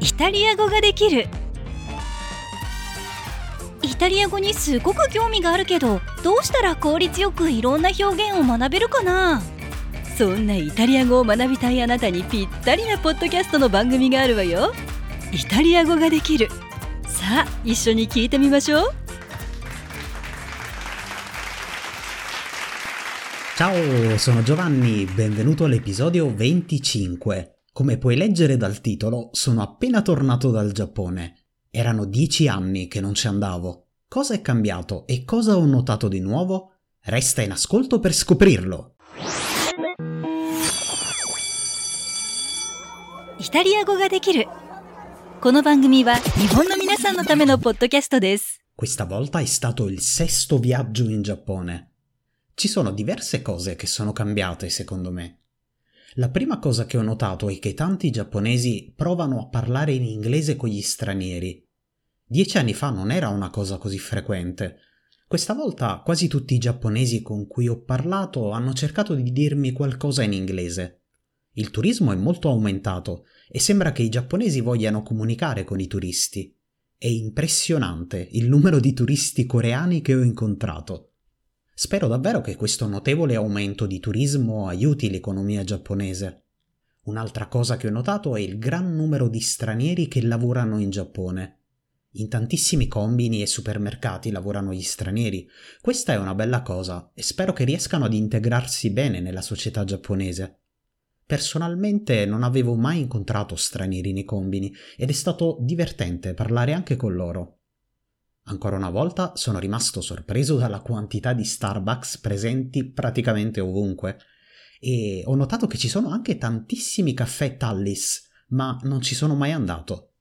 イタリア語ができる。イタリア語にすごく興味があるけどどうしたら効率よくいろんな表現を学べるかな？そんなイタリア語を学びたいあなたにぴったりなポッドキャストの番組があるわよ。イタリア語ができる。さあ一緒に聞いてみましょう。Ciao, sono Giovanni, benvenuto all'episodio 25. Come puoi leggere dal titolo, sono appena tornato dal Giappone. Erano dieci anni che non ci andavo. Cosa è cambiato e cosa ho notato di nuovo? Resta in ascolto per scoprirlo. イタリア語ができるこの番組は日本の皆さんのためのポッドキャストです Questa volta è stato il sesto viaggio in Giappone. Ci sono diverse cose che sono cambiate secondo me. La prima cosa che ho notato è che tanti giapponesi provano a parlare in inglese con gli stranieri. Dieci anni fa non era una cosa così frequente. Questa volta quasi tutti i giapponesi con cui ho parlato hanno cercato di dirmi qualcosa in inglese. Il turismo è molto aumentato e sembra che i giapponesi vogliano comunicare con i turisti. È impressionante il numero di turisti coreani che ho incontrato. Spero davvero che questo notevole aumento di turismo aiuti l'economia giapponese. Un'altra cosa che ho notato è il gran numero di stranieri che lavorano in Giappone. In tantissimi combini e supermercati lavorano gli stranieri. Questa è una bella cosa e spero che riescano ad integrarsi bene nella società giapponese. Personalmente non avevo mai incontrato stranieri nei combini ed è stato divertente parlare anche con loro. Ancora una volta sono rimasto sorpreso dalla quantità di Starbucks presenti praticamente ovunque e ho notato che ci sono anche tantissimi caffè Tallis, ma non ci sono mai andato.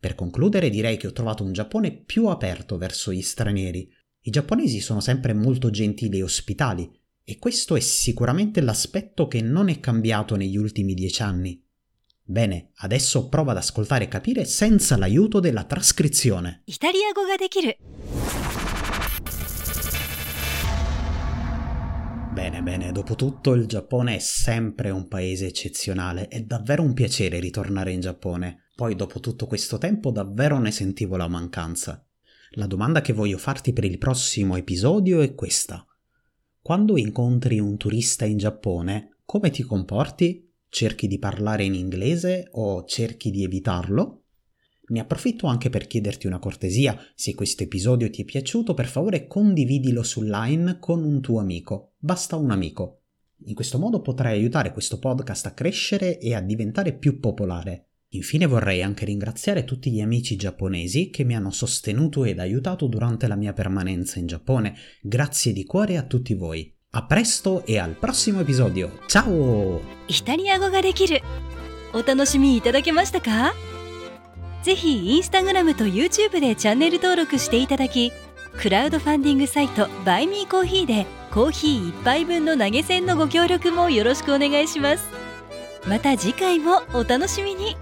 Per concludere direi che ho trovato un Giappone più aperto verso gli stranieri. I giapponesi sono sempre molto gentili e ospitali e questo è sicuramente l'aspetto che non è cambiato negli ultimi dieci anni. Bene, adesso prova ad ascoltare e capire senza l'aiuto della trascrizione. Bene, bene, dopo tutto il Giappone è sempre un paese eccezionale, è davvero un piacere ritornare in Giappone. Poi dopo tutto questo tempo davvero ne sentivo la mancanza. La domanda che voglio farti per il prossimo episodio è questa. Quando incontri un turista in Giappone, come ti comporti? Cerchi di parlare in inglese o cerchi di evitarlo? Ne approfitto anche per chiederti una cortesia, se questo episodio ti è piaciuto per favore condividilo sull'line con un tuo amico, basta un amico. In questo modo potrai aiutare questo podcast a crescere e a diventare più popolare. Infine vorrei anche ringraziare tutti gli amici giapponesi che mi hanno sostenuto ed aiutato durante la mia permanenza in Giappone. Grazie di cuore a tutti voi. A presto e al prossimo episodio. Ciao! イタリア語ができるお楽しみいただけましたか？ぜひインスタグラムと YouTube でチャンネル登録していただきクラウドファンディングサイトバイミーコーヒーでコーヒー1杯分の投げ銭のご協力もよろしくお願いしますまた次回もお楽しみに